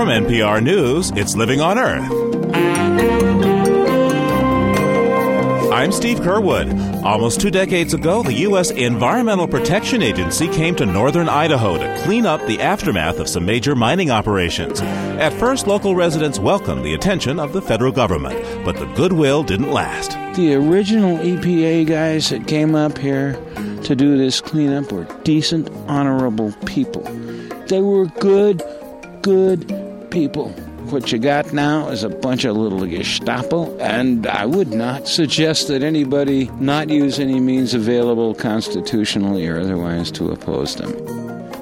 From NPR News, it's Living on Earth. I'm Steve Curwood. Almost two decades ago, the U.S. Environmental Protection Agency came to northern Idaho to clean up the aftermath of some major mining operations. At first, local residents welcomed the attention of the federal government, but the goodwill didn't last. The original EPA guys that came up here to do this cleanup were decent, honorable people. They were good, good people. What you got now is a bunch of little Gestapo, and I would not suggest that anybody not use any means available constitutionally or otherwise to oppose them.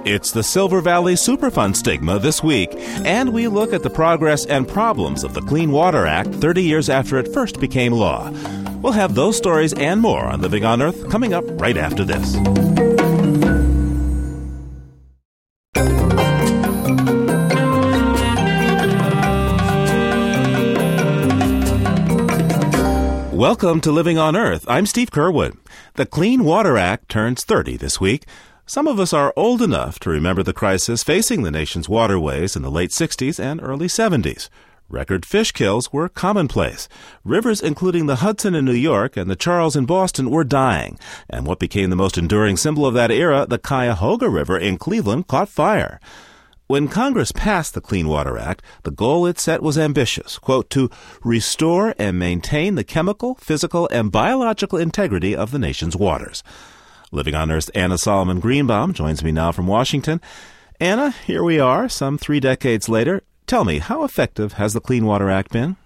It's the Silver Valley Superfund stigma this week, and we look at the progress and problems of the Clean Water Act 30 years after it first became law. We'll have those stories and more on Living on Earth coming up right after this. Welcome to Living on Earth. I'm Steve Curwood. The Clean Water Act turns 30 this week. Some of us are old enough to remember the crisis facing the nation's waterways in the late 60s and early 70s. Record fish kills were commonplace. Rivers including the Hudson in New York and the Charles in Boston were dying. And what became the most enduring symbol of that era, the Cuyahoga River in Cleveland, caught fire. When Congress passed the Clean Water Act, the goal it set was ambitious, quote, to restore and maintain the chemical, physical, and biological integrity of the nation's waters. Living on Earth's Anna Solomon Greenbaum joins me now from Washington. Anna, here we are, some three decades later. Tell me, how effective has the Clean Water Act been?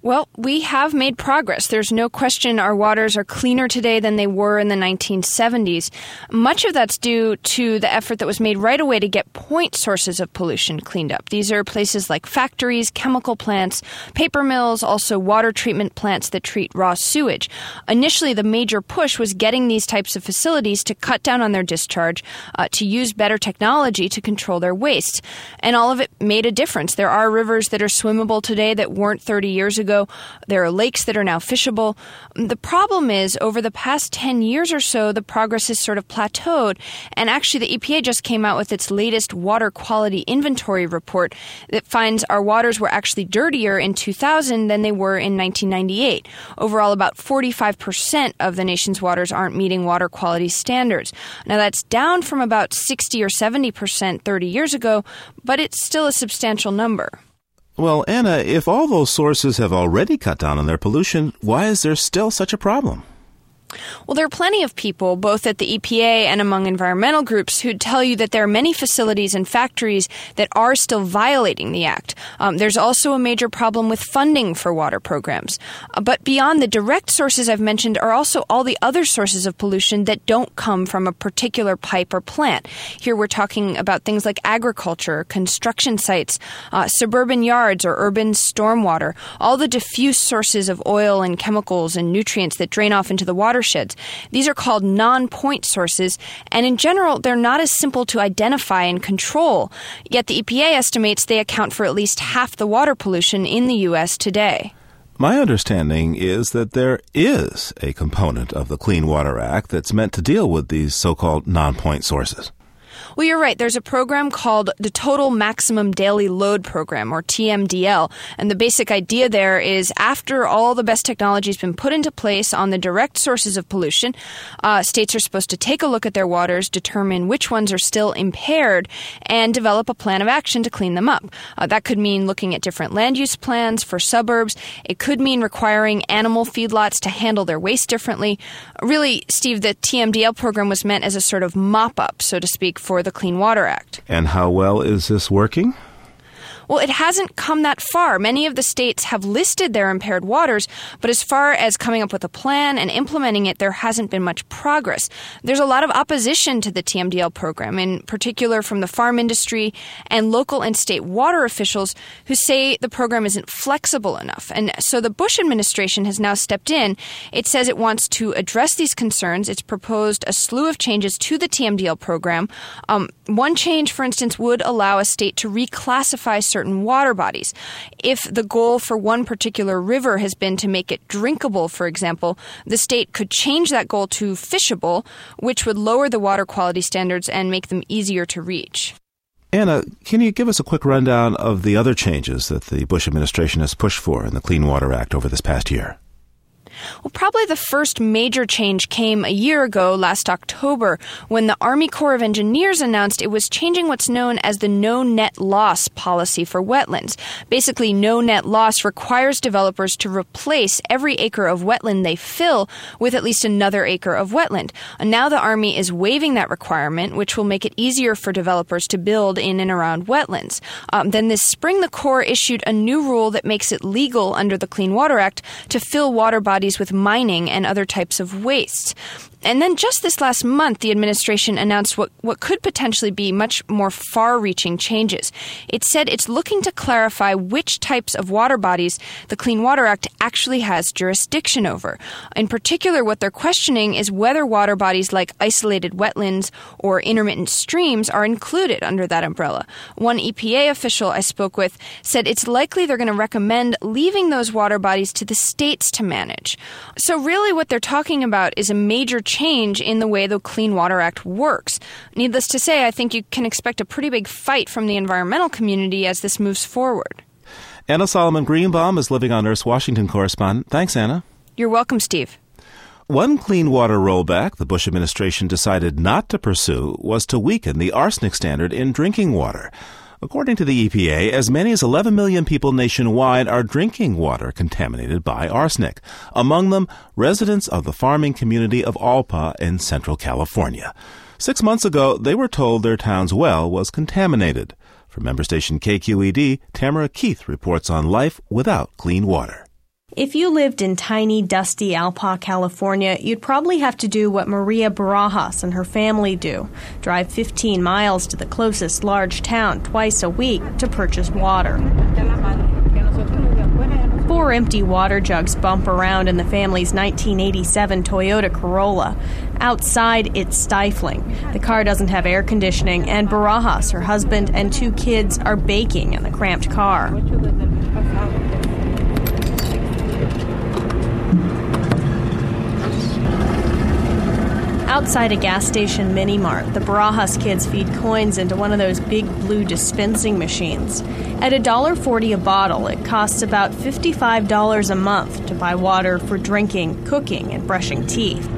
Well, we have made progress. There's no question our waters are cleaner today than they were in the 1970s. Much of that's due to the effort that was made right away to get point sources of pollution cleaned up. These are places like factories, chemical plants, paper mills, also water treatment plants that treat raw sewage. Initially, the major push was getting these types of facilities to cut down on their discharge, uh, to use better technology to control their waste. And all of it made a difference. There are rivers that are swimmable today that weren't 30 years ago ago. There are lakes that are now fishable. The problem is, over the past 10 years or so, the progress has sort of plateaued. And actually, the EPA just came out with its latest water quality inventory report that finds our waters were actually dirtier in 2000 than they were in 1998. Overall, about 45% of the nation's waters aren't meeting water quality standards. Now, that's down from about 60 or 70% 30 years ago, but it's still a substantial number. Well, Anna, if all those sources have already cut down on their pollution, why is there still such a problem? Well, there are plenty of people, both at the EPA and among environmental groups, who tell you that there are many facilities and factories that are still violating the Act. Um, there's also a major problem with funding for water programs. Uh, but beyond the direct sources I've mentioned are also all the other sources of pollution that don't come from a particular pipe or plant. Here we're talking about things like agriculture, construction sites, uh, suburban yards, or urban stormwater, all the diffuse sources of oil and chemicals and nutrients that drain off into the water watersheds. These are called non point sources, and in general, they're not as simple to identify and control. Yet the EPA estimates they account for at least half the water pollution in the U.S. today. My understanding is that there is a component of the Clean Water Act that's meant to deal with these so called non point sources. Well, you're right. There's a program called the Total Maximum Daily Load Program, or TMDL. And the basic idea there is after all the best technology has been put into place on the direct sources of pollution, uh, states are supposed to take a look at their waters, determine which ones are still impaired, and develop a plan of action to clean them up. Uh, that could mean looking at different land use plans for suburbs. It could mean requiring animal feedlots to handle their waste differently. Really, Steve, the TMDL program was meant as a sort of mop up, so to speak, for the the Clean Water Act. And how well is this working? Well, it hasn't come that far. Many of the states have listed their impaired waters, but as far as coming up with a plan and implementing it, there hasn't been much progress. There's a lot of opposition to the TMDL program, in particular from the farm industry and local and state water officials who say the program isn't flexible enough. And so the Bush administration has now stepped in. It says it wants to address these concerns. It's proposed a slew of changes to the TMDL program. Um, one change, for instance, would allow a state to reclassify certain water bodies. If the goal for one particular river has been to make it drinkable, for example, the state could change that goal to fishable, which would lower the water quality standards and make them easier to reach. Anna, can you give us a quick rundown of the other changes that the Bush administration has pushed for in the Clean Water Act over this past year? Well, probably the first major change came a year ago, last October, when the Army Corps of Engineers announced it was changing what's known as the no net loss policy for wetlands. Basically, no net loss requires developers to replace every acre of wetland they fill with at least another acre of wetland. And now the Army is waiving that requirement, which will make it easier for developers to build in and around wetlands. Um, then this spring, the Corps issued a new rule that makes it legal under the Clean Water Act to fill water bodies with mining and other types of wastes. And then just this last month, the administration announced what, what could potentially be much more far reaching changes. It said it's looking to clarify which types of water bodies the Clean Water Act actually has jurisdiction over. In particular, what they're questioning is whether water bodies like isolated wetlands or intermittent streams are included under that umbrella. One EPA official I spoke with said it's likely they're going to recommend leaving those water bodies to the states to manage. So, really, what they're talking about is a major change in the way the Clean Water Act works. Needless to say, I think you can expect a pretty big fight from the environmental community as this moves forward. Anna Solomon Greenbaum is Living on Earth's Washington correspondent. Thanks, Anna. You're welcome, Steve. One clean water rollback the Bush administration decided not to pursue was to weaken the arsenic standard in drinking water. According to the EPA, as many as 11 million people nationwide are drinking water contaminated by arsenic, among them residents of the farming community of Alpaugh in Central California. Six months ago, they were told their town's well was contaminated. From member station KQED, Tamara Keith reports on life without clean water. If you lived in tiny, dusty Alpaugh, California, you'd probably have to do what Maria Barajas and her family do drive 15 miles to the closest large town twice a week to purchase water. Four empty water jugs bump around in the family's 1987 Toyota Corolla. Outside, it's stifling. The car doesn't have air conditioning, and Barajas, her husband, and two kids are baking in the cramped car. Outside a gas station mini mart, the Barajas kids feed coins into one of those big blue dispensing machines. At $1.40 a bottle, it costs about $55 a month to buy water for drinking, cooking, and brushing teeth.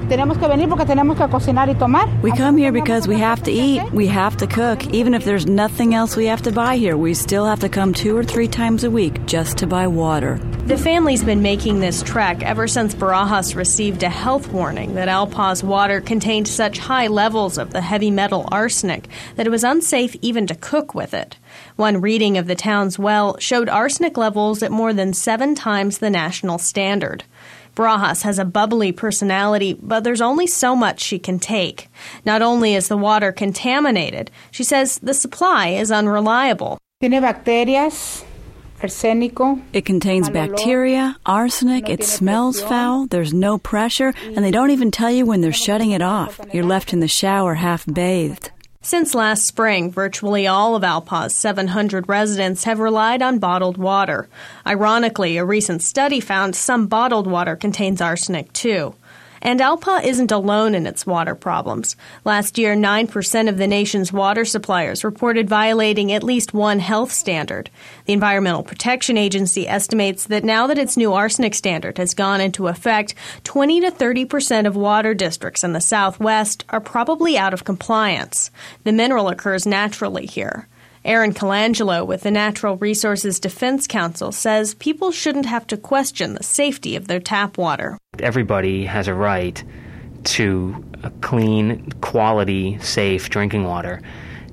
We come here because we have to eat, we have to cook. Even if there's nothing else we have to buy here, we still have to come two or three times a week just to buy water. The family's been making this trek ever since Barajas received a health warning that Alpaugh's water contained such high levels of the heavy metal arsenic that it was unsafe even to cook with it. One reading of the town's well showed arsenic levels at more than seven times the national standard. Barajas has a bubbly personality, but there's only so much she can take. Not only is the water contaminated, she says the supply is unreliable. Tiene bacterias, it contains bacteria, arsenic, it smells foul, there's no pressure, and they don't even tell you when they're shutting it off. You're left in the shower half bathed. Since last spring, virtually all of Alpaugh's 700 residents have relied on bottled water. Ironically, a recent study found some bottled water contains arsenic too. And Alpaugh isn't alone in its water problems. Last year, 9% of the nation's water suppliers reported violating at least one health standard. The Environmental Protection Agency estimates that now that its new arsenic standard has gone into effect, 20 to 30% of water districts in the Southwest are probably out of compliance. The mineral occurs naturally here. Aaron Colangelo with the Natural Resources Defense Council says people shouldn't have to question the safety of their tap water. Everybody has a right to clean, quality, safe drinking water.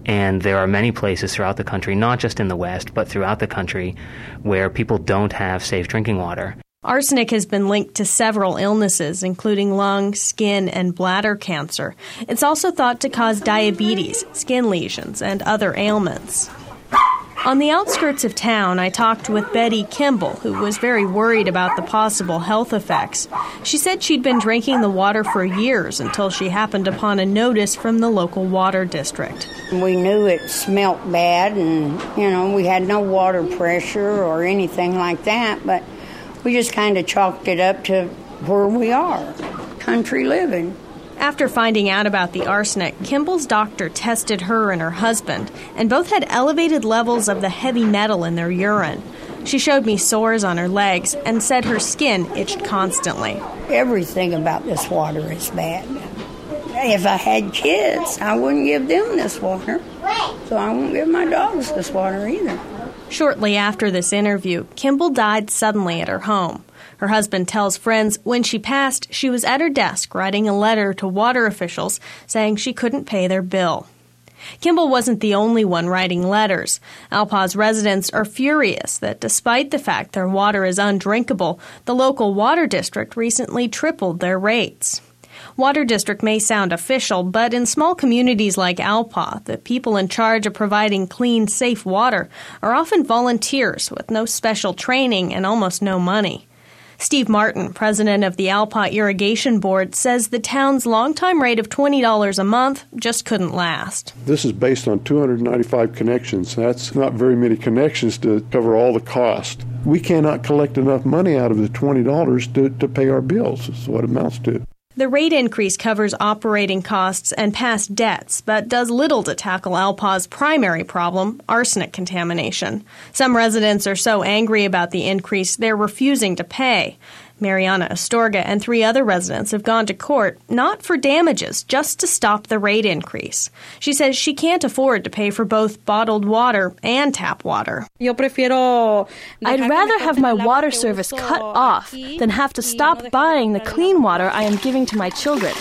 And there are many places throughout the country, not just in the West, but throughout the country, where people don't have safe drinking water. Arsenic has been linked to several illnesses, including lung, skin, and bladder cancer. It's also thought to cause diabetes, skin lesions, and other ailments. On the outskirts of town, I talked with Betty Kimball, who was very worried about the possible health effects. She said she'd been drinking the water for years until she happened upon a notice from the local water district. We knew it smelt bad, and, you know, we had no water pressure or anything like that, but we just kind of chalked it up to where we are country living. After finding out about the arsenic, Kimball's doctor tested her and her husband, and both had elevated levels of the heavy metal in their urine. She showed me sores on her legs and said her skin itched constantly. Everything about this water is bad. If I had kids, I wouldn't give them this water. So I won't give my dogs this water either. Shortly after this interview, Kimball died suddenly at her home. Her husband tells friends when she passed, she was at her desk writing a letter to water officials saying she couldn't pay their bill. Kimball wasn't the only one writing letters. Alpaugh's residents are furious that despite the fact their water is undrinkable, the local water district recently tripled their rates. Water district may sound official, but in small communities like Alpaugh, the people in charge of providing clean, safe water are often volunteers with no special training and almost no money. Steve Martin, president of the Alpaugh Irrigation Board, says the town's longtime rate of $20 a month just couldn't last. This is based on 295 connections. That's not very many connections to cover all the cost. We cannot collect enough money out of the $20 to, to pay our bills, is what it amounts to. The rate increase covers operating costs and past debts, but does little to tackle Alpaugh's primary problem, arsenic contamination. Some residents are so angry about the increase they're refusing to pay. Mariana Astorga and three other residents have gone to court, not for damages, just to stop the rate increase. She says she can't afford to pay for both bottled water and tap water. I'd rather have my water service cut off than have to stop buying the clean water I am giving to my children.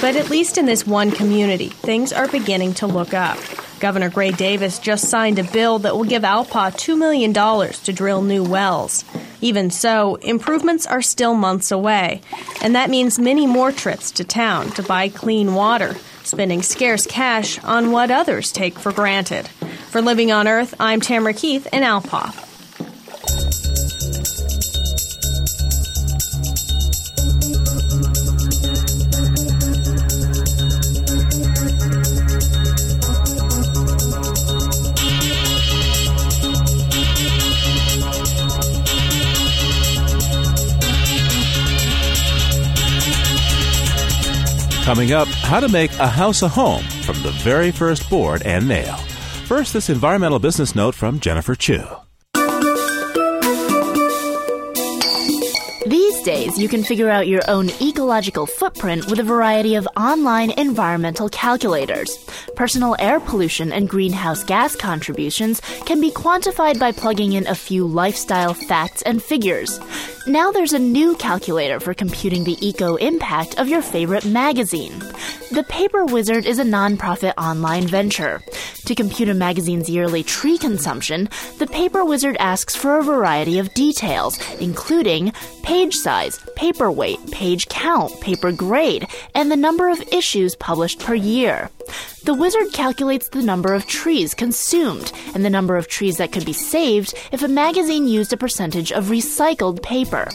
But at least in this one community, things are beginning to look up. Governor Gray Davis just signed a bill that will give Alpaugh $2 million to drill new wells. Even so, improvements are still months away, and that means many more trips to town to buy clean water, spending scarce cash on what others take for granted. For Living on Earth, I'm Tamara Keith in Alpaugh. Coming up, how to make a house a home from the very first board and nail. First, this environmental business note from Jennifer Chu. Days, you can figure out your own ecological footprint with a variety of online environmental calculators. Personal air pollution and greenhouse gas contributions can be quantified by plugging in a few lifestyle facts and figures. Now there's a new calculator for computing the eco impact of your favorite magazine. The Paper Wizard is a nonprofit online venture. To compute a magazine's yearly tree consumption, the Paper Wizard asks for a variety of details, including page size, paper weight, page count, paper grade, and the number of issues published per year. The wizard calculates the number of trees consumed and the number of trees that could be saved if a magazine used a percentage of recycled paper.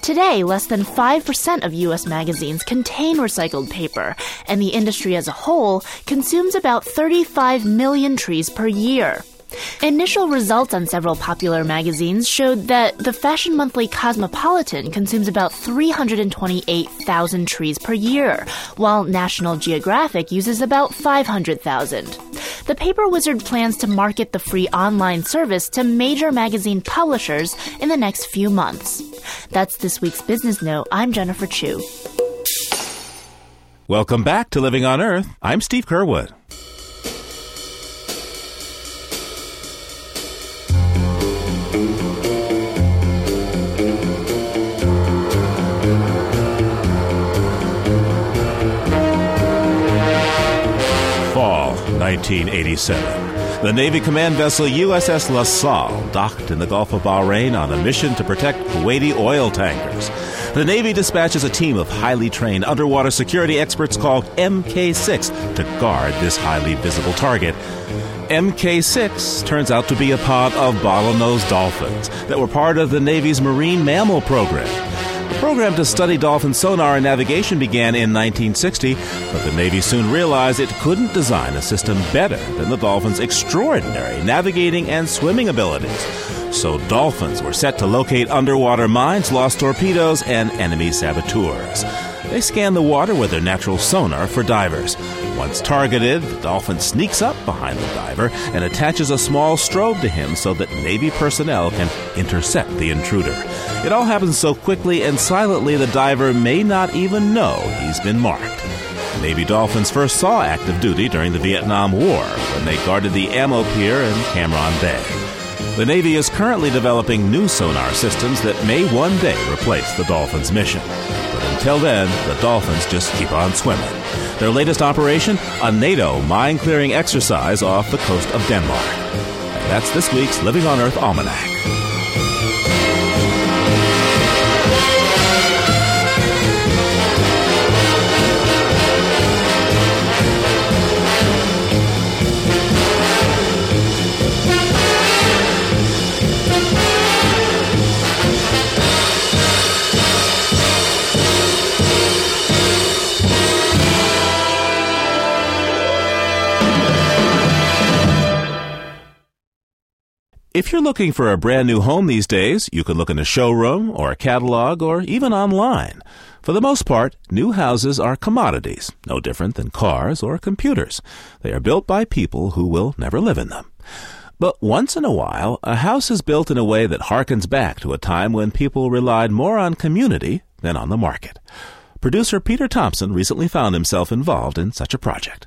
Today, less than 5% of U.S. magazines contain recycled paper, and the industry as a whole consumes about 35 million trees per year. Initial results on several popular magazines showed that the fashion monthly Cosmopolitan consumes about 328,000 trees per year, while National Geographic uses about 500,000. The Paper Wizard plans to market the free online service to major magazine publishers in the next few months. That's this week's Business Note. I'm Jennifer Chu. Welcome back to Living on Earth. I'm Steve Curwood. 1987. The Navy command vessel USS La Salle docked in the Gulf of Bahrain on a mission to protect Kuwaiti oil tankers. The Navy dispatches a team of highly trained underwater security experts called MK 6 to guard this highly visible target. MK 6 turns out to be a pod of bottlenose dolphins that were part of the Navy's marine mammal program. Program to study dolphin sonar and navigation began in 1960, but the Navy soon realized it couldn't design a system better than the dolphin's extraordinary navigating and swimming abilities. So dolphins were set to locate underwater mines, lost torpedoes, and enemy saboteurs. They scan the water with their natural sonar for divers. Once targeted, the dolphin sneaks up behind the diver and attaches a small strobe to him so that Navy personnel can intercept the intruder. It all happens so quickly and silently the diver may not even know he's been marked. Navy Dolphins first saw active duty during the Vietnam War when they guarded the ammo pier in Cam Ranh Bay. The Navy is currently developing new sonar systems that may one day replace the Dolphins' mission. Until then, the Dolphins just keep on swimming. Their latest operation, a NATO mine clearing exercise off the coast of Denmark. And that's this week's Living on Earth Almanac. If you're looking for a brand new home these days, you can look in a showroom or a catalog or even online. For the most part, new houses are commodities, no different than cars or computers. They are built by people who will never live in them. But once in a while, a house is built in a way that harkens back to a time when people relied more on community than on the market. Producer Peter Thompson recently found himself involved in such a project.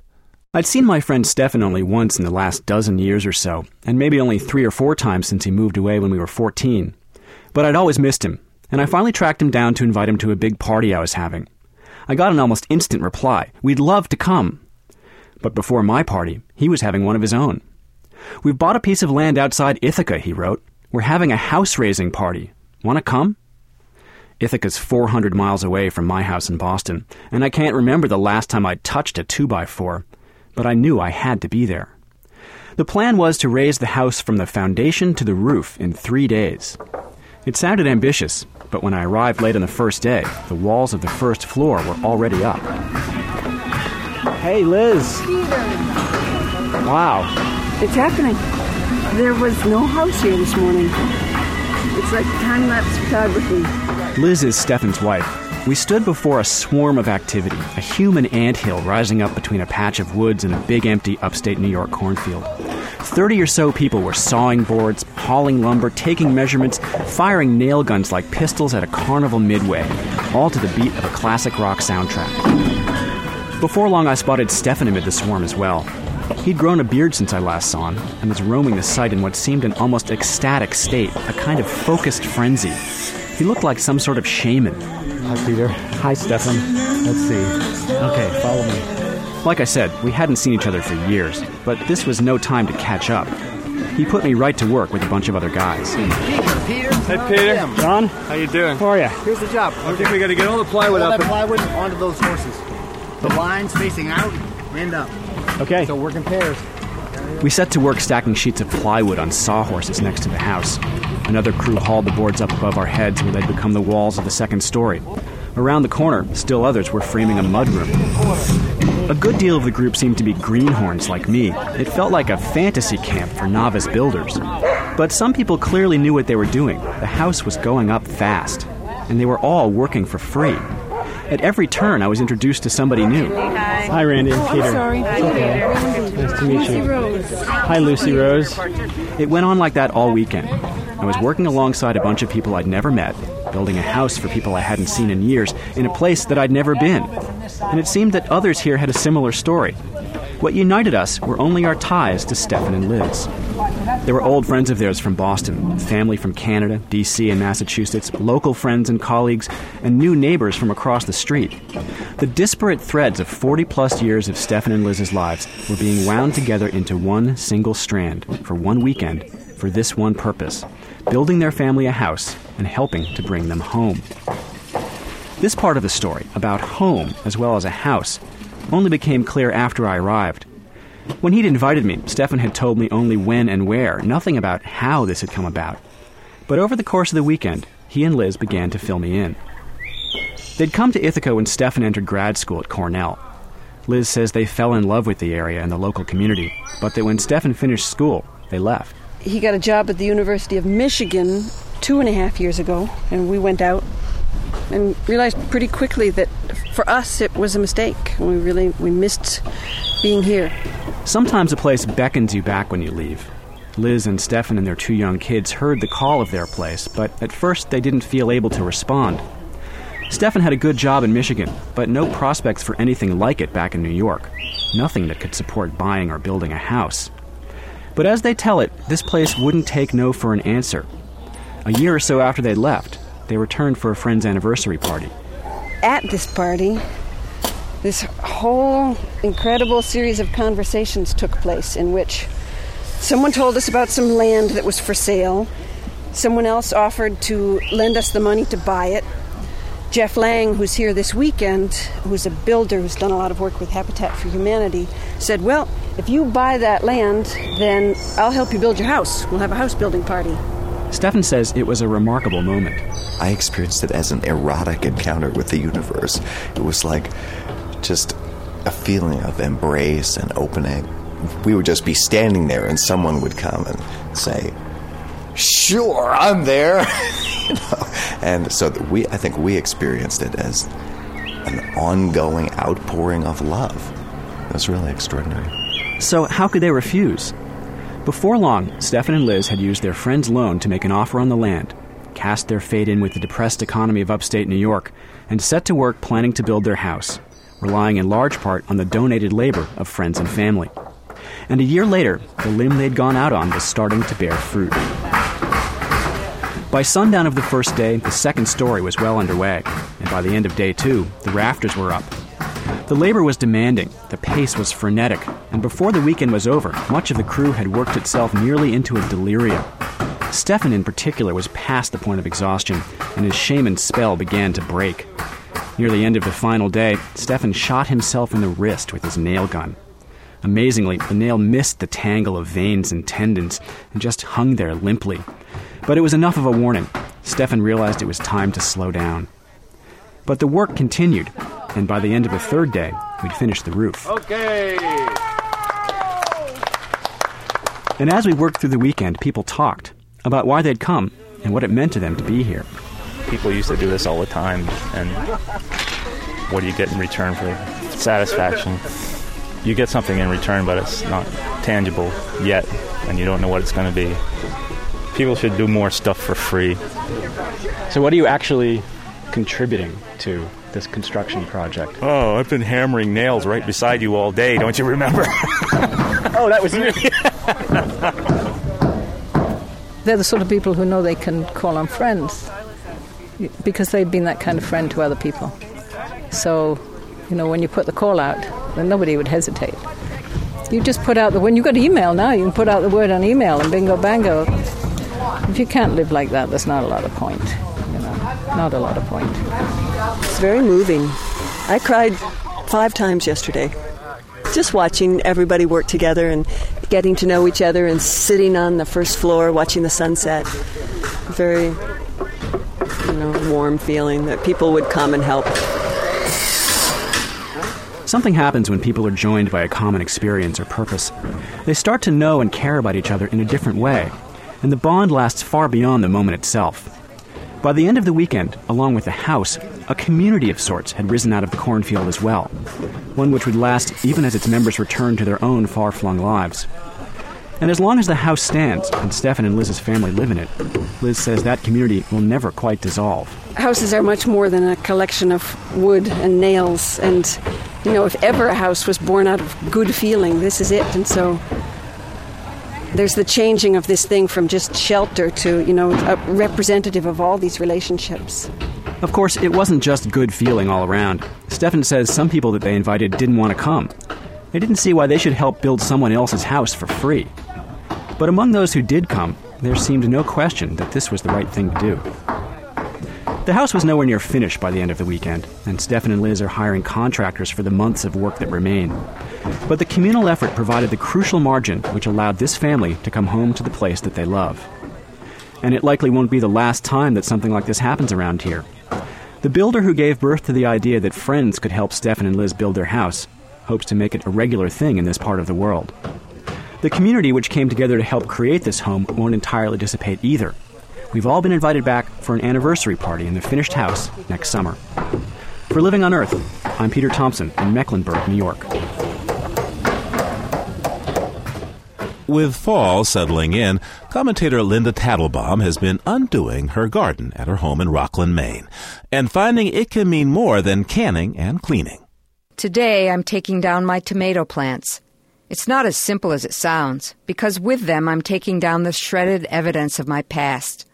I'd seen my friend Stefan only once in the last dozen years or so, and maybe only three or four times since he moved away when we were 14. But I'd always missed him, and I finally tracked him down to invite him to a big party I was having. I got an almost instant reply We'd love to come. But before my party, he was having one of his own. We've bought a piece of land outside Ithaca, he wrote. We're having a house raising party. Want to come? Ithaca's 400 miles away from my house in Boston, and I can't remember the last time I'd touched a 2x4 but I knew I had to be there. The plan was to raise the house from the foundation to the roof in three days. It sounded ambitious, but when I arrived late on the first day, the walls of the first floor were already up. Hey, Liz! Wow. It's happening. There was no house here this morning. It's like time lapse photography. Liz is Stefan's wife, we stood before a swarm of activity, a human ant hill rising up between a patch of woods and a big empty upstate New York cornfield. Thirty or so people were sawing boards, hauling lumber, taking measurements, firing nail guns like pistols at a carnival midway, all to the beat of a classic rock soundtrack. Before long, I spotted Stefan amid the swarm as well. He'd grown a beard since I last saw him and was roaming the site in what seemed an almost ecstatic state, a kind of focused frenzy. He looked like some sort of shaman. Hi, Peter. Hi, Stefan. Let's see. Okay, follow me. Like I said, we hadn't seen each other for years, but this was no time to catch up. He put me right to work with a bunch of other guys. Peter. Peter. Hey, Peter. John. How you doing? How are you? Here's the job. I think we got to get all the plywood all up. that plywood onto those horses. The lines facing out, end up. Okay. So work in pairs. We set to work stacking sheets of plywood on sawhorses next to the house. Another crew hauled the boards up above our heads where they'd become the walls of the second story. Around the corner, still others were framing a mudroom. A good deal of the group seemed to be greenhorns like me. It felt like a fantasy camp for novice builders. But some people clearly knew what they were doing. The house was going up fast, and they were all working for free. At every turn, I was introduced to somebody new. Hi, Randy and oh, Peter. Oh, sorry. Okay. Nice to meet Lucy you. Rose. Hi, Lucy Rose. It went on like that all weekend. I was working alongside a bunch of people I'd never met, building a house for people I hadn't seen in years, in a place that I'd never been. And it seemed that others here had a similar story. What united us were only our ties to Stefan and Liz. They were old friends of theirs from Boston, family from Canada, D.C., and Massachusetts, local friends and colleagues, and new neighbors from across the street. The disparate threads of 40 plus years of Stefan and Liz's lives were being wound together into one single strand for one weekend for this one purpose building their family a house and helping to bring them home. This part of the story, about home as well as a house, only became clear after I arrived. When he'd invited me, Stefan had told me only when and where, nothing about how this had come about. But over the course of the weekend, he and Liz began to fill me in. They'd come to Ithaca when Stefan entered grad school at Cornell. Liz says they fell in love with the area and the local community, but that when Stefan finished school, they left. He got a job at the University of Michigan two and a half years ago, and we went out and realized pretty quickly that for us it was a mistake. We really we missed being here. Sometimes a place beckons you back when you leave. Liz and Stefan and their two young kids heard the call of their place, but at first they didn't feel able to respond. Stefan had a good job in Michigan, but no prospects for anything like it back in New York. Nothing that could support buying or building a house. But as they tell it, this place wouldn't take no for an answer. A year or so after they'd left, they returned for a friend's anniversary party. At this party, this whole incredible series of conversations took place in which someone told us about some land that was for sale, someone else offered to lend us the money to buy it. Jeff Lang, who's here this weekend, who's a builder who's done a lot of work with Habitat for Humanity, said, Well, if you buy that land, then I'll help you build your house. We'll have a house building party. Stefan says it was a remarkable moment. I experienced it as an erotic encounter with the universe. It was like just a feeling of embrace and opening. We would just be standing there, and someone would come and say, Sure, I'm there. you know? And so we, I think we experienced it as an ongoing outpouring of love. It was really extraordinary. So, how could they refuse? Before long, Stefan and Liz had used their friend's loan to make an offer on the land, cast their fate in with the depressed economy of upstate New York, and set to work planning to build their house, relying in large part on the donated labor of friends and family. And a year later, the limb they'd gone out on was starting to bear fruit. By sundown of the first day, the second story was well underway, and by the end of day two, the rafters were up. The labor was demanding, the pace was frenetic, and before the weekend was over, much of the crew had worked itself nearly into a delirium. Stefan, in particular, was past the point of exhaustion, and his shaman spell began to break. Near the end of the final day, Stefan shot himself in the wrist with his nail gun. Amazingly, the nail missed the tangle of veins and tendons and just hung there limply. But it was enough of a warning. Stefan realized it was time to slow down. But the work continued, and by the end of the third day, we'd finished the roof. Okay. And as we worked through the weekend, people talked about why they'd come and what it meant to them to be here. People used to do this all the time, and what do you get in return for satisfaction? You get something in return, but it's not tangible yet, and you don't know what it's going to be. People should do more stuff for free. So, what are you actually contributing to this construction project? Oh, I've been hammering nails right beside you all day, don't you remember? oh, that was you. They're the sort of people who know they can call on friends because they've been that kind of friend to other people. So, you know, when you put the call out, then nobody would hesitate. You just put out the when you've got email now, you can put out the word on email and bingo bango. If you can't live like that, there's not a lot of point. You know, not a lot of point. It's very moving. I cried five times yesterday. Just watching everybody work together and getting to know each other and sitting on the first floor watching the sunset. Very, you know, warm feeling that people would come and help. Something happens when people are joined by a common experience or purpose. They start to know and care about each other in a different way, and the bond lasts far beyond the moment itself. By the end of the weekend, along with the house, a community of sorts had risen out of the cornfield as well, one which would last even as its members returned to their own far flung lives. And as long as the house stands and Stefan and Liz's family live in it, Liz says that community will never quite dissolve. Houses are much more than a collection of wood and nails. And, you know, if ever a house was born out of good feeling, this is it. And so there's the changing of this thing from just shelter to, you know, a representative of all these relationships. Of course, it wasn't just good feeling all around. Stefan says some people that they invited didn't want to come. They didn't see why they should help build someone else's house for free. But among those who did come, there seemed no question that this was the right thing to do. The house was nowhere near finished by the end of the weekend, and Stefan and Liz are hiring contractors for the months of work that remain. But the communal effort provided the crucial margin which allowed this family to come home to the place that they love. And it likely won't be the last time that something like this happens around here. The builder who gave birth to the idea that friends could help Stefan and Liz build their house hopes to make it a regular thing in this part of the world. The community which came together to help create this home won't entirely dissipate either. We've all been invited back for an anniversary party in the finished house next summer. For Living on Earth, I'm Peter Thompson in Mecklenburg, New York. With fall settling in, commentator Linda Tatelbaum has been undoing her garden at her home in Rockland, Maine, and finding it can mean more than canning and cleaning. Today I'm taking down my tomato plants. It's not as simple as it sounds, because with them I'm taking down the shredded evidence of my past.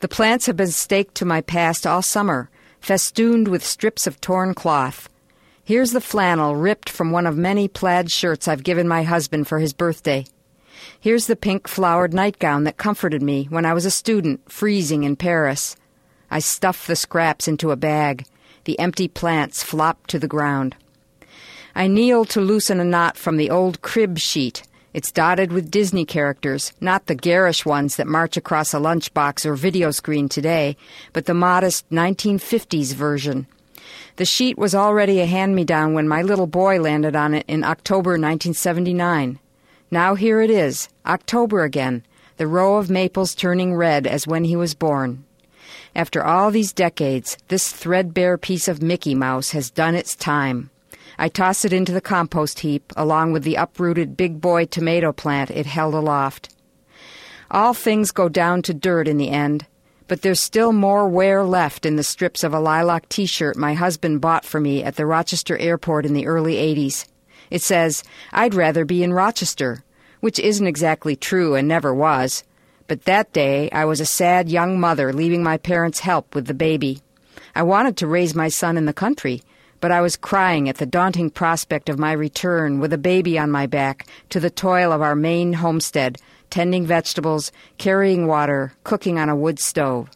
The plants have been staked to my past all summer, festooned with strips of torn cloth. Here's the flannel ripped from one of many plaid shirts I've given my husband for his birthday. Here's the pink flowered nightgown that comforted me when I was a student freezing in Paris. I stuff the scraps into a bag. The empty plants flop to the ground. I kneel to loosen a knot from the old crib sheet. It's dotted with Disney characters, not the garish ones that march across a lunchbox or video screen today, but the modest 1950s version. The sheet was already a hand me down when my little boy landed on it in October 1979. Now here it is, October again, the row of maples turning red as when he was born. After all these decades, this threadbare piece of Mickey Mouse has done its time. I toss it into the compost heap along with the uprooted big boy tomato plant it held aloft. All things go down to dirt in the end, but there's still more wear left in the strips of a lilac t shirt my husband bought for me at the Rochester airport in the early 80s. It says, I'd rather be in Rochester, which isn't exactly true and never was. But that day I was a sad young mother leaving my parents' help with the baby. I wanted to raise my son in the country, but I was crying at the daunting prospect of my return with a baby on my back to the toil of our Maine homestead, tending vegetables, carrying water, cooking on a wood stove.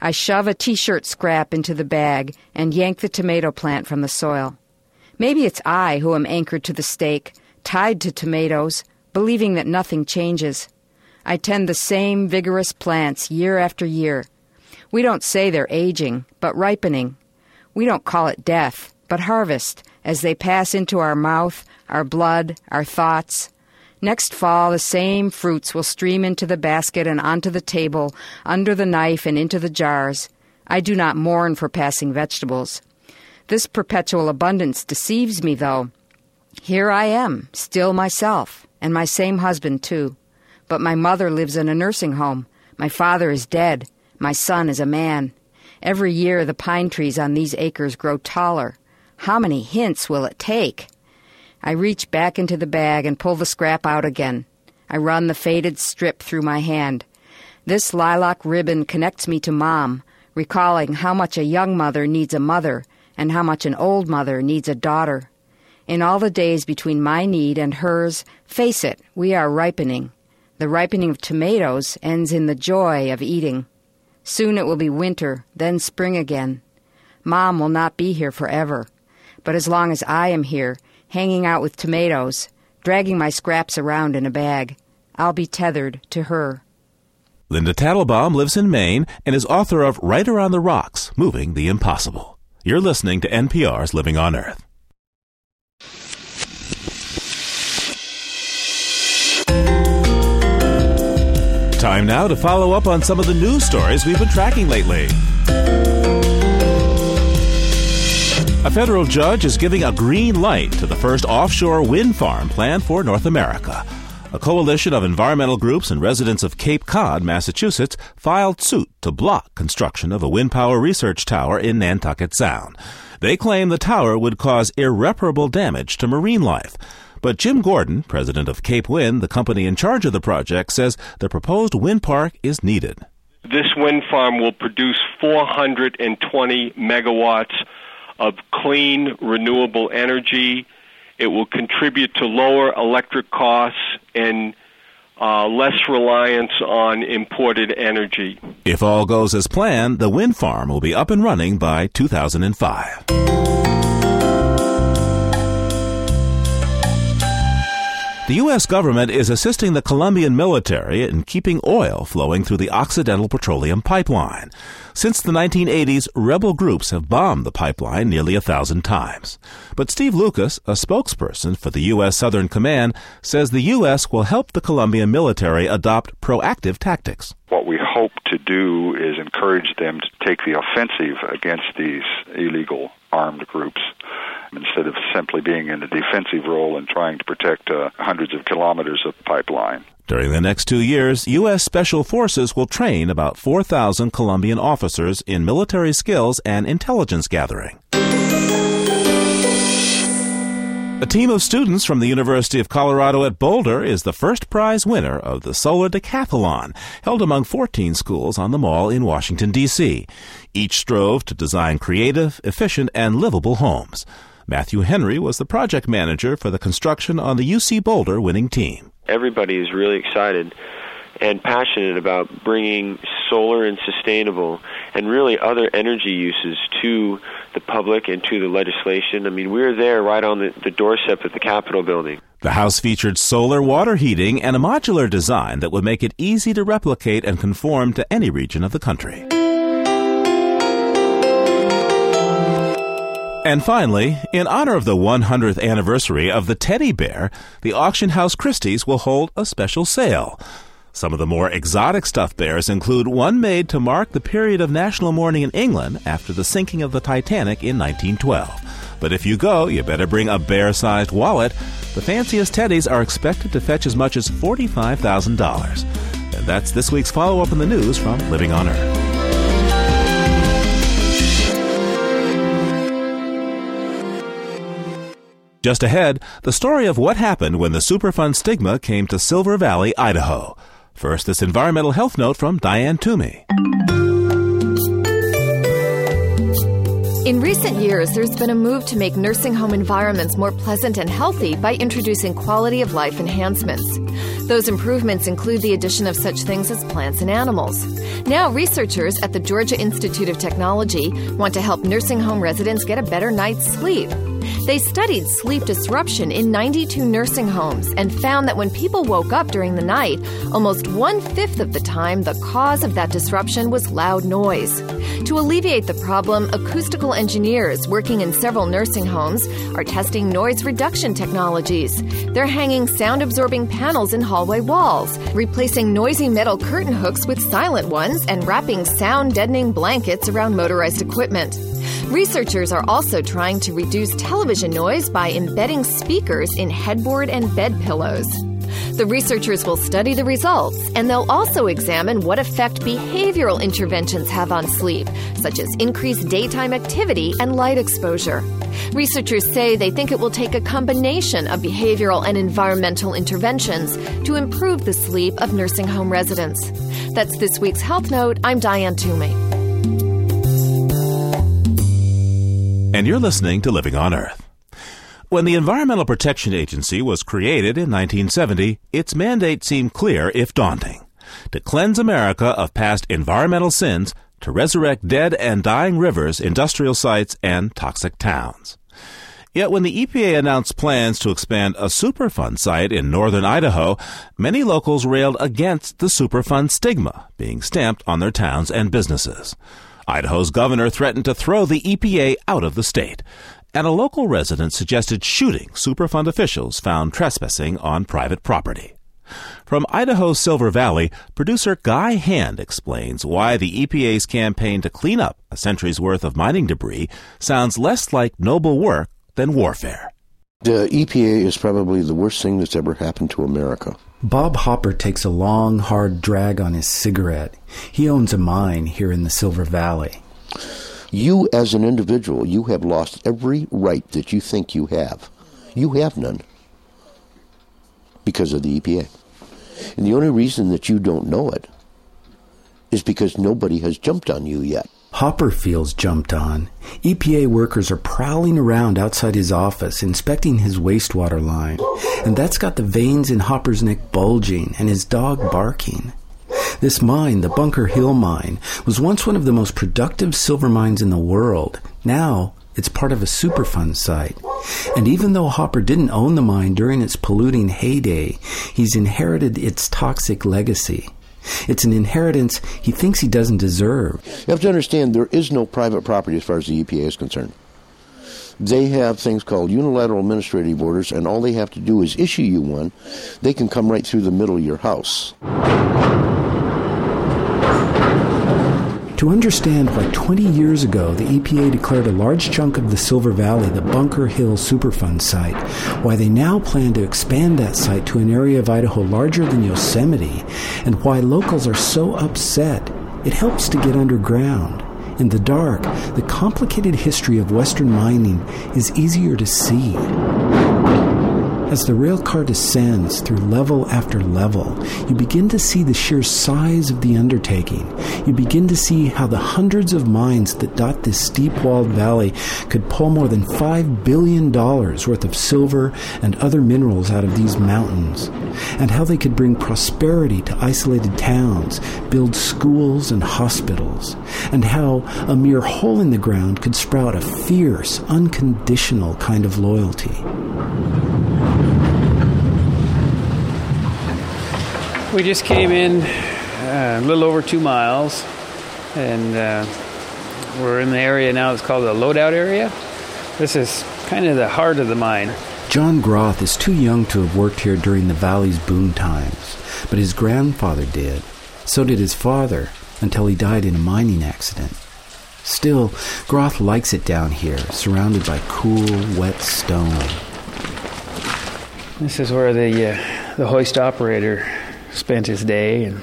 I shove a t shirt scrap into the bag and yank the tomato plant from the soil. Maybe it's I who am anchored to the stake, tied to tomatoes, believing that nothing changes. I tend the same vigorous plants year after year. We don't say they're aging, but ripening. We don't call it death, but harvest, as they pass into our mouth, our blood, our thoughts. Next fall, the same fruits will stream into the basket and onto the table, under the knife and into the jars. I do not mourn for passing vegetables. This perpetual abundance deceives me, though. Here I am, still myself, and my same husband, too. But my mother lives in a nursing home. My father is dead. My son is a man. Every year the pine trees on these acres grow taller. How many hints will it take? I reach back into the bag and pull the scrap out again. I run the faded strip through my hand. This lilac ribbon connects me to Mom, recalling how much a young mother needs a mother and how much an old mother needs a daughter. In all the days between my need and hers, face it, we are ripening. The ripening of tomatoes ends in the joy of eating. Soon it will be winter, then spring again. Mom will not be here forever. But as long as I am here, hanging out with tomatoes, dragging my scraps around in a bag, I'll be tethered to her. Linda Tatelbaum lives in Maine and is author of Writer on the Rocks Moving the Impossible. You're listening to NPR's Living on Earth. Time now to follow up on some of the news stories we've been tracking lately. A federal judge is giving a green light to the first offshore wind farm planned for North America. A coalition of environmental groups and residents of Cape Cod, Massachusetts, filed suit to block construction of a wind power research tower in Nantucket Sound. They claim the tower would cause irreparable damage to marine life. But Jim Gordon, president of Cape Wind, the company in charge of the project, says the proposed wind park is needed. This wind farm will produce 420 megawatts of clean, renewable energy it will contribute to lower electric costs and uh, less reliance on imported energy. If all goes as planned, the wind farm will be up and running by 2005. The U.S. government is assisting the Colombian military in keeping oil flowing through the Occidental Petroleum Pipeline. Since the 1980s, rebel groups have bombed the pipeline nearly a thousand times. But Steve Lucas, a spokesperson for the U.S. Southern Command, says the U.S. will help the Colombian military adopt proactive tactics. What we hope to do is encourage them to take the offensive against these illegal armed groups instead of simply being in a defensive role and trying to protect uh, hundreds of kilometers of pipeline. During the next two years, U.S. Special Forces will train about 4,000 Colombian officers in military skills and intelligence gathering. A team of students from the University of Colorado at Boulder is the first prize winner of the Solar Decathlon, held among 14 schools on the Mall in Washington, D.C. Each strove to design creative, efficient, and livable homes. Matthew Henry was the project manager for the construction on the UC Boulder winning team. Everybody is really excited and passionate about bringing solar and sustainable and really other energy uses to the public and to the legislation. I mean, we are there right on the, the doorstep of the Capitol building. The house featured solar water heating and a modular design that would make it easy to replicate and conform to any region of the country. And finally, in honor of the 100th anniversary of the teddy bear, the auction house Christie's will hold a special sale. Some of the more exotic stuffed bears include one made to mark the period of national mourning in England after the sinking of the Titanic in 1912. But if you go, you better bring a bear sized wallet. The fanciest teddies are expected to fetch as much as $45,000. And that's this week's follow up in the news from Living on Earth. Just ahead, the story of what happened when the Superfund stigma came to Silver Valley, Idaho. First, this environmental health note from Diane Toomey. In recent years, there's been a move to make nursing home environments more pleasant and healthy by introducing quality of life enhancements. Those improvements include the addition of such things as plants and animals. Now, researchers at the Georgia Institute of Technology want to help nursing home residents get a better night's sleep. They studied sleep disruption in 92 nursing homes and found that when people woke up during the night, almost one fifth of the time the cause of that disruption was loud noise. To alleviate the problem, acoustical engineers working in several nursing homes are testing noise reduction technologies. They're hanging sound absorbing panels in hallway walls, replacing noisy metal curtain hooks with silent ones, and wrapping sound deadening blankets around motorized equipment. Researchers are also trying to reduce television noise by embedding speakers in headboard and bed pillows. The researchers will study the results and they'll also examine what effect behavioral interventions have on sleep, such as increased daytime activity and light exposure. Researchers say they think it will take a combination of behavioral and environmental interventions to improve the sleep of nursing home residents. That's this week's Health Note. I'm Diane Toomey. And you're listening to Living on Earth. When the Environmental Protection Agency was created in 1970, its mandate seemed clear if daunting to cleanse America of past environmental sins, to resurrect dead and dying rivers, industrial sites, and toxic towns. Yet when the EPA announced plans to expand a Superfund site in northern Idaho, many locals railed against the Superfund stigma being stamped on their towns and businesses. Idaho's governor threatened to throw the EPA out of the state, and a local resident suggested shooting Superfund officials found trespassing on private property. From Idaho's Silver Valley, producer Guy Hand explains why the EPA's campaign to clean up a century's worth of mining debris sounds less like noble work than warfare. The EPA is probably the worst thing that's ever happened to America. Bob Hopper takes a long, hard drag on his cigarette. He owns a mine here in the Silver Valley. You, as an individual, you have lost every right that you think you have. You have none because of the EPA. And the only reason that you don't know it is because nobody has jumped on you yet. Hopper feels jumped on. EPA workers are prowling around outside his office, inspecting his wastewater line, and that's got the veins in Hopper's neck bulging and his dog barking. This mine, the Bunker Hill Mine, was once one of the most productive silver mines in the world. Now, It's part of a Superfund site. And even though Hopper didn't own the mine during its polluting heyday, he's inherited its toxic legacy. It's an inheritance he thinks he doesn't deserve. You have to understand there is no private property as far as the EPA is concerned. They have things called unilateral administrative orders, and all they have to do is issue you one. They can come right through the middle of your house. To understand why 20 years ago the EPA declared a large chunk of the Silver Valley the Bunker Hill Superfund site, why they now plan to expand that site to an area of Idaho larger than Yosemite, and why locals are so upset, it helps to get underground. In the dark, the complicated history of Western mining is easier to see. As the rail car descends through level after level, you begin to see the sheer size of the undertaking. You begin to see how the hundreds of mines that dot this steep walled valley could pull more than $5 billion worth of silver and other minerals out of these mountains, and how they could bring prosperity to isolated towns, build schools and hospitals, and how a mere hole in the ground could sprout a fierce, unconditional kind of loyalty. We just came in uh, a little over two miles, and uh, we're in the area now It's called the loadout area. This is kind of the heart of the mine. John Groth is too young to have worked here during the valley's boom times, but his grandfather did. So did his father, until he died in a mining accident. Still, Groth likes it down here, surrounded by cool, wet stone. This is where the uh, the hoist operator spent his day. And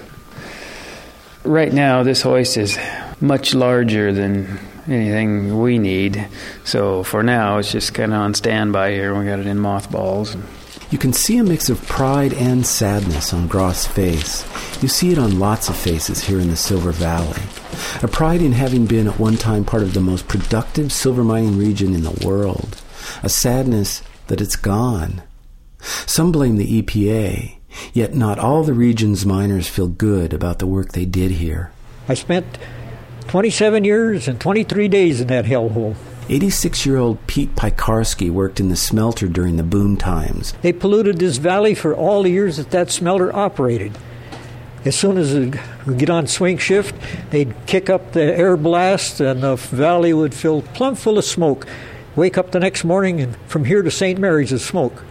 right now, this hoist is much larger than anything we need. So for now, it's just kind of on standby here. We got it in mothballs. You can see a mix of pride and sadness on Groth's face. You see it on lots of faces here in the Silver Valley. A pride in having been at one time part of the most productive silver mining region in the world. A sadness that it's gone. Some blame the EPA, Yet not all the region's miners feel good about the work they did here. I spent 27 years and 23 days in that hellhole. 86 year old Pete Pikarski worked in the smelter during the boom times. They polluted this valley for all the years that that smelter operated. As soon as it would get on swing shift, they'd kick up the air blast and the valley would fill plumb full of smoke. Wake up the next morning and from here to St. Mary's is smoke.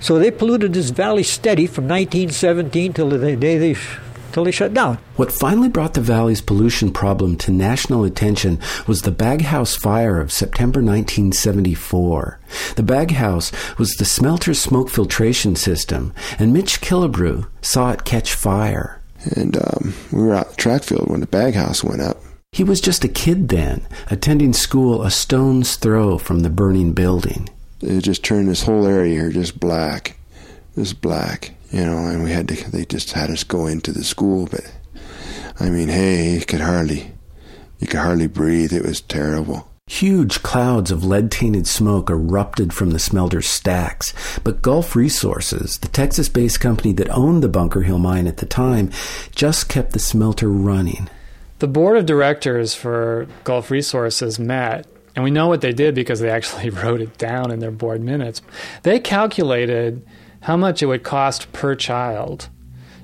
So they polluted this valley steady from 1917 till the day they till they shut down. What finally brought the valley's pollution problem to national attention was the Baghouse Fire of September 1974. The Baghouse was the smelter's smoke filtration system, and Mitch Killebrew saw it catch fire. And um, we were out the track field when the Baghouse went up. He was just a kid then, attending school a stone's throw from the burning building it just turned this whole area here just black, just black, you know. And we had to, they just had us go into the school, but I mean, hey, you could hardly, you could hardly breathe. It was terrible. Huge clouds of lead tainted smoke erupted from the smelter's stacks, but Gulf Resources, the Texas based company that owned the Bunker Hill mine at the time, just kept the smelter running. The board of directors for Gulf Resources met and we know what they did because they actually wrote it down in their board minutes. They calculated how much it would cost per child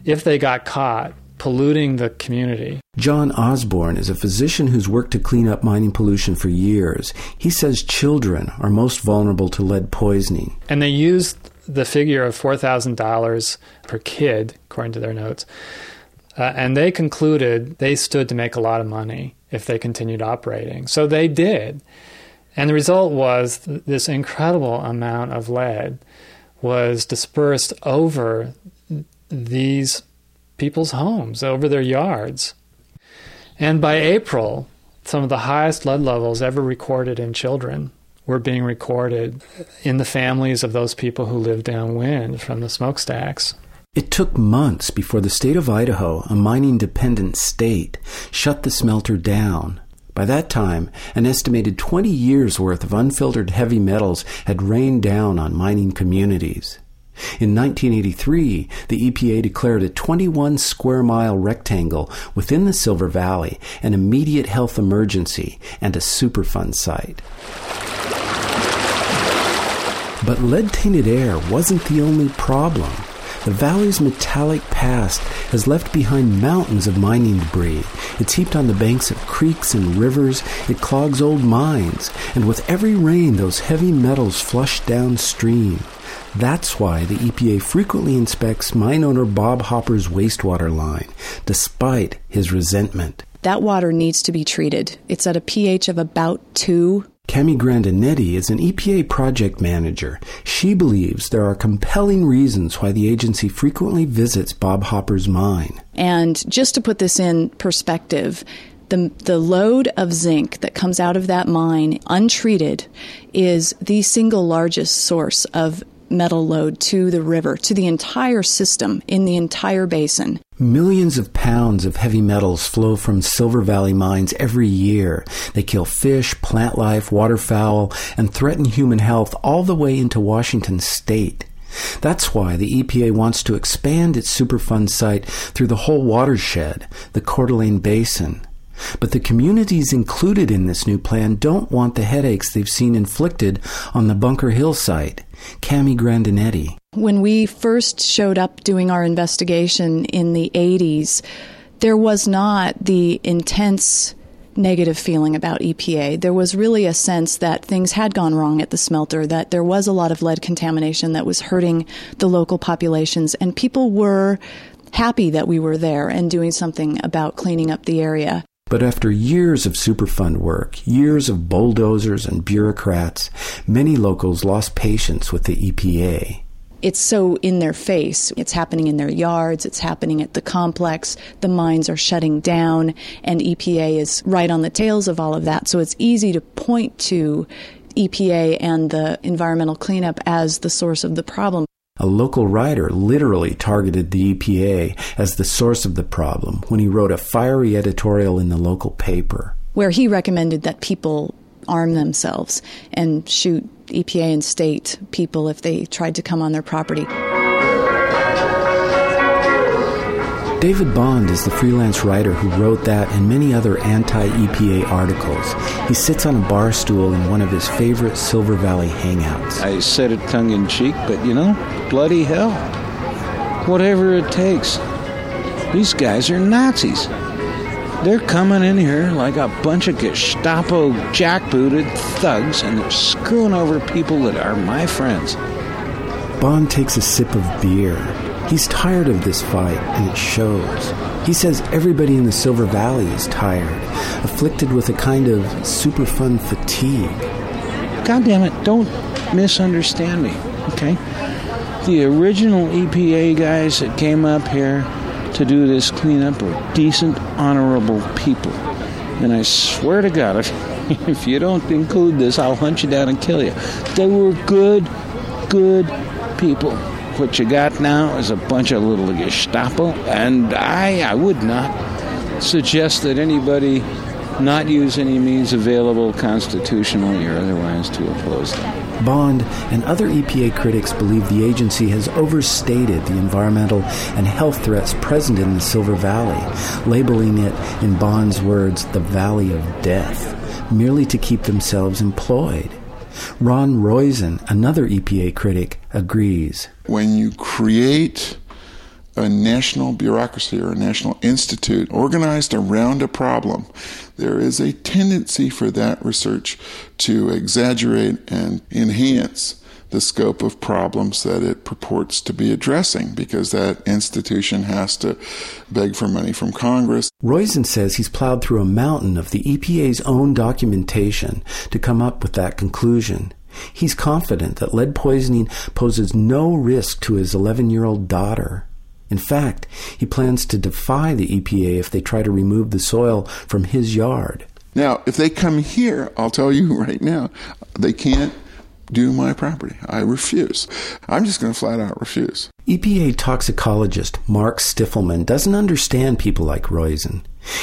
if they got caught polluting the community. John Osborne is a physician who's worked to clean up mining pollution for years. He says children are most vulnerable to lead poisoning. And they used the figure of $4,000 per kid, according to their notes. Uh, and they concluded they stood to make a lot of money if they continued operating. So they did. And the result was th- this incredible amount of lead was dispersed over these people's homes, over their yards. And by April, some of the highest lead levels ever recorded in children were being recorded in the families of those people who lived downwind from the smokestacks. It took months before the state of Idaho, a mining dependent state, shut the smelter down. By that time, an estimated 20 years worth of unfiltered heavy metals had rained down on mining communities. In 1983, the EPA declared a 21 square mile rectangle within the Silver Valley an immediate health emergency and a Superfund site. But lead tainted air wasn't the only problem. The valley's metallic past has left behind mountains of mining debris. It's heaped on the banks of creeks and rivers. It clogs old mines. And with every rain, those heavy metals flush downstream. That's why the EPA frequently inspects mine owner Bob Hopper's wastewater line, despite his resentment. That water needs to be treated. It's at a pH of about 2 Cami Grandinetti is an EPA project manager. She believes there are compelling reasons why the agency frequently visits Bob Hopper's mine. And just to put this in perspective, the, the load of zinc that comes out of that mine untreated is the single largest source of metal load to the river, to the entire system in the entire basin. Millions of pounds of heavy metals flow from Silver Valley mines every year. They kill fish, plant life, waterfowl, and threaten human health all the way into Washington state. That's why the EPA wants to expand its Superfund site through the whole watershed, the Coeur d'Alene Basin. But the communities included in this new plan don't want the headaches they've seen inflicted on the Bunker Hill site. Cami Grandinetti. When we first showed up doing our investigation in the 80s, there was not the intense negative feeling about EPA. There was really a sense that things had gone wrong at the smelter, that there was a lot of lead contamination that was hurting the local populations, and people were happy that we were there and doing something about cleaning up the area. But after years of Superfund work, years of bulldozers and bureaucrats, many locals lost patience with the EPA. It's so in their face. It's happening in their yards, it's happening at the complex. The mines are shutting down, and EPA is right on the tails of all of that. So it's easy to point to EPA and the environmental cleanup as the source of the problem. A local writer literally targeted the EPA as the source of the problem when he wrote a fiery editorial in the local paper. Where he recommended that people arm themselves and shoot EPA and state people if they tried to come on their property. David Bond is the freelance writer who wrote that and many other anti EPA articles. He sits on a bar stool in one of his favorite Silver Valley hangouts. I said it tongue in cheek, but you know, bloody hell. Whatever it takes. These guys are Nazis. They're coming in here like a bunch of Gestapo jackbooted thugs and they're screwing over people that are my friends. Bond takes a sip of beer. He's tired of this fight, and it shows. He says everybody in the Silver Valley is tired, afflicted with a kind of Superfund fatigue. God damn it, don't misunderstand me, okay? The original EPA guys that came up here to do this cleanup were decent, honorable people. And I swear to God, if, if you don't include this, I'll hunt you down and kill you. They were good, good people. What you got now is a bunch of little Gestapo, and I, I would not suggest that anybody not use any means available constitutionally or otherwise to oppose them. Bond and other EPA critics believe the agency has overstated the environmental and health threats present in the Silver Valley, labeling it, in Bond's words, the Valley of Death, merely to keep themselves employed. Ron Roizen, another EPA critic, agrees. When you create a national bureaucracy or a national institute organized around a problem, there is a tendency for that research to exaggerate and enhance the scope of problems that it purports to be addressing because that institution has to beg for money from Congress. Roizen says he's plowed through a mountain of the EPA's own documentation to come up with that conclusion. He's confident that lead poisoning poses no risk to his 11 year old daughter. In fact, he plans to defy the EPA if they try to remove the soil from his yard. Now, if they come here, I'll tell you right now, they can't do my property. I refuse. I'm just going to flat out refuse. EPA toxicologist Mark Stifelman doesn't understand people like Roizen.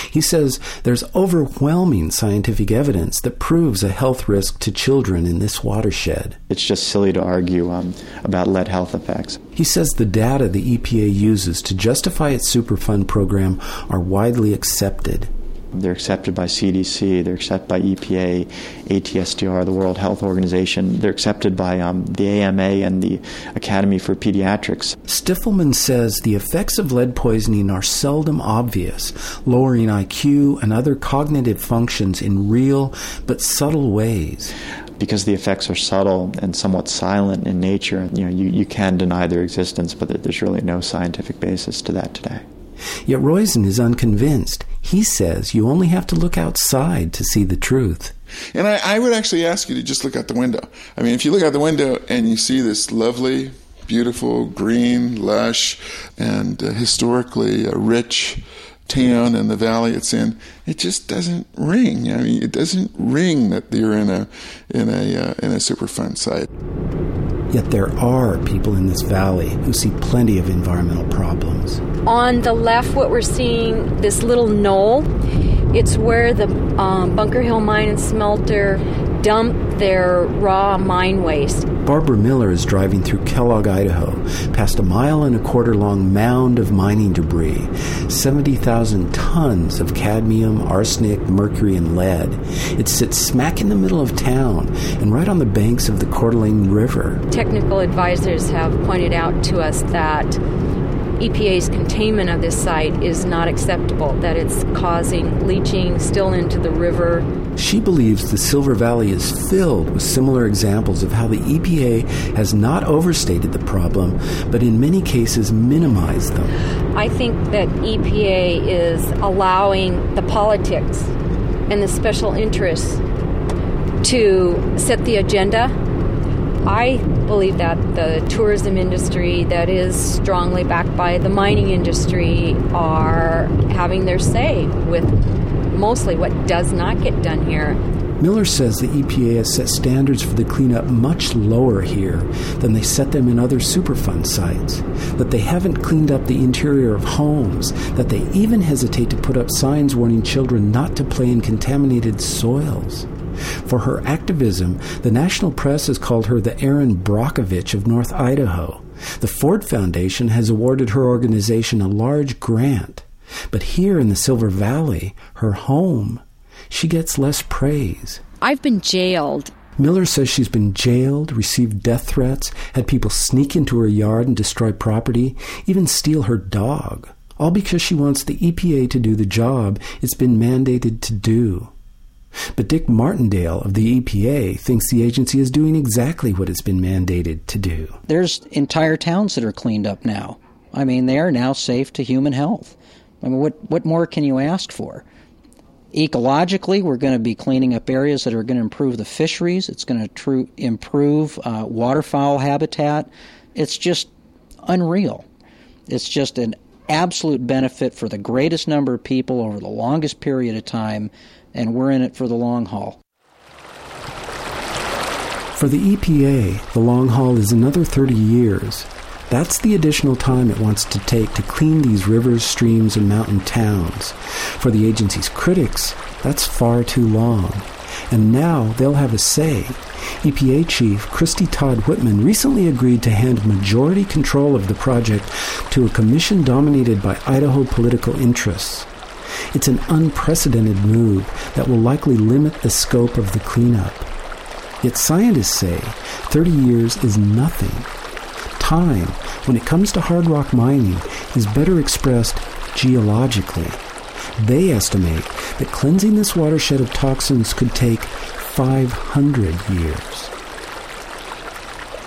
He says there's overwhelming scientific evidence that proves a health risk to children in this watershed. It's just silly to argue um, about lead health effects. He says the data the EPA uses to justify its Superfund program are widely accepted. They're accepted by CDC, they're accepted by EPA, ATSDR, the World Health Organization. They're accepted by um, the AMA and the Academy for Pediatrics. Stifelman says the effects of lead poisoning are seldom obvious, lowering IQ and other cognitive functions in real but subtle ways because the effects are subtle and somewhat silent in nature, you know, you, you can deny their existence, but there's really no scientific basis to that today. Yet Roizen is unconvinced. He says you only have to look outside to see the truth. And I, I, would actually ask you to just look out the window. I mean, if you look out the window and you see this lovely, beautiful, green, lush, and uh, historically uh, rich town and the valley it's in, it just doesn't ring. I mean, it doesn't ring that you're in a in a uh, in a Superfund site. Yet there are people in this valley who see plenty of environmental problems. On the left, what we're seeing, this little knoll, it's where the um, Bunker Hill Mine and Smelter dump their raw mine waste. Barbara Miller is driving through Kellogg, Idaho, past a mile and a quarter long mound of mining debris 70,000 tons of cadmium, arsenic, mercury, and lead. It sits smack in the middle of town and right on the banks of the Coeur d'Alene River. Technical advisors have pointed out to us that EPA's containment of this site is not acceptable, that it's causing leaching still into the river. She believes the Silver Valley is filled with similar examples of how the EPA has not overstated the problem, but in many cases minimized them. I think that EPA is allowing the politics and the special interests to set the agenda I believe that the tourism industry, that is strongly backed by the mining industry, are having their say with mostly what does not get done here. Miller says the EPA has set standards for the cleanup much lower here than they set them in other Superfund sites, that they haven't cleaned up the interior of homes, that they even hesitate to put up signs warning children not to play in contaminated soils. For her activism, the national press has called her the Erin Brockovich of North Idaho. The Ford Foundation has awarded her organization a large grant. But here in the Silver Valley, her home, she gets less praise. I've been jailed. Miller says she's been jailed, received death threats, had people sneak into her yard and destroy property, even steal her dog, all because she wants the EPA to do the job it's been mandated to do. But Dick Martindale of the EPA thinks the agency is doing exactly what it's been mandated to do. There's entire towns that are cleaned up now. I mean, they are now safe to human health. I mean, what, what more can you ask for? Ecologically, we're going to be cleaning up areas that are going to improve the fisheries. It's going to tr- improve uh, waterfowl habitat. It's just unreal. It's just an absolute benefit for the greatest number of people over the longest period of time and we're in it for the long haul. For the EPA, the long haul is another 30 years. That's the additional time it wants to take to clean these rivers, streams, and mountain towns. For the agency's critics, that's far too long. And now they'll have a say. EPA Chief Christie Todd Whitman recently agreed to hand majority control of the project to a commission dominated by Idaho political interests. It's an unprecedented move that will likely limit the scope of the cleanup. Yet scientists say 30 years is nothing. Time, when it comes to hard rock mining, is better expressed geologically. They estimate that cleansing this watershed of toxins could take 500 years.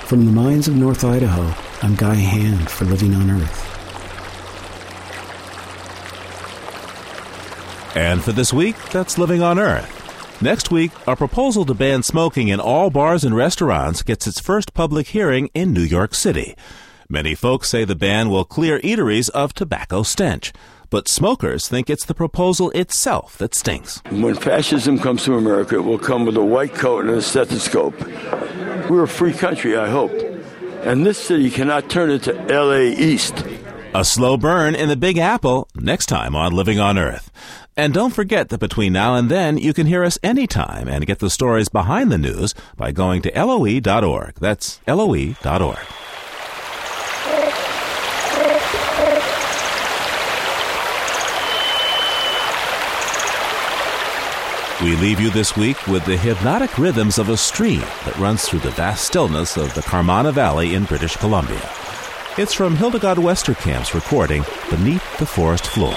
From the mines of North Idaho, I'm Guy Hand for Living on Earth. And for this week, that's Living on Earth. Next week, a proposal to ban smoking in all bars and restaurants gets its first public hearing in New York City. Many folks say the ban will clear eateries of tobacco stench. But smokers think it's the proposal itself that stinks. When fascism comes to America, it will come with a white coat and a stethoscope. We're a free country, I hope. And this city cannot turn into LA East. A slow burn in the Big Apple next time on Living on Earth. And don't forget that between now and then, you can hear us anytime and get the stories behind the news by going to loe.org. That's loe.org. We leave you this week with the hypnotic rhythms of a stream that runs through the vast stillness of the Carmanah Valley in British Columbia. It's from Hildegard Westerkamp's recording, Beneath the Forest Floor.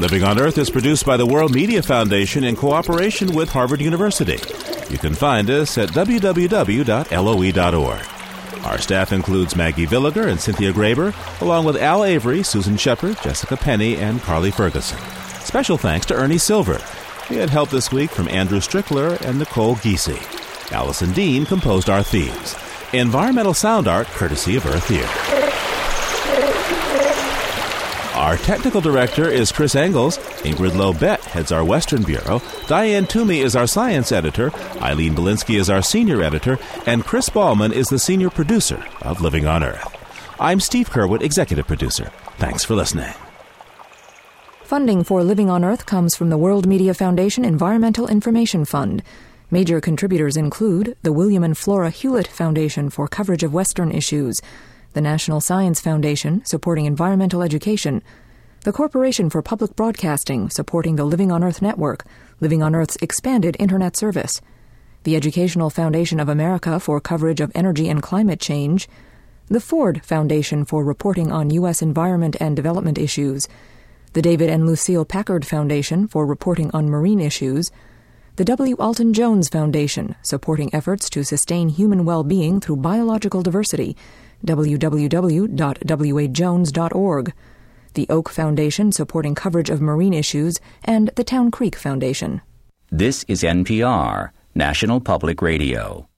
Living on Earth is produced by the World Media Foundation in cooperation with Harvard University. You can find us at www.loe.org. Our staff includes Maggie Villiger and Cynthia Graber, along with Al Avery, Susan Shepard, Jessica Penny, and Carly Ferguson. Special thanks to Ernie Silver. We had help this week from Andrew Strickler and Nicole Giese. Allison Dean composed our themes. Environmental sound art courtesy of Earth Here. Our technical director is Chris Engels. Ingrid Lobet heads our Western Bureau. Diane Toomey is our science editor. Eileen Bolinsky is our senior editor. And Chris Ballman is the senior producer of Living on Earth. I'm Steve Curwood, executive producer. Thanks for listening. Funding for Living on Earth comes from the World Media Foundation Environmental Information Fund. Major contributors include the William and Flora Hewlett Foundation for coverage of Western issues the National Science Foundation, supporting environmental education, the Corporation for Public Broadcasting, supporting the Living on Earth network, Living on Earth's expanded Internet service, the Educational Foundation of America for coverage of energy and climate change, the Ford Foundation for reporting on U.S. environment and development issues, the David and Lucile Packard Foundation for reporting on marine issues, the W. Alton Jones Foundation, supporting efforts to sustain human well being through biological diversity www.wajones.org, the Oak Foundation supporting coverage of marine issues, and the Town Creek Foundation. This is NPR, National Public Radio.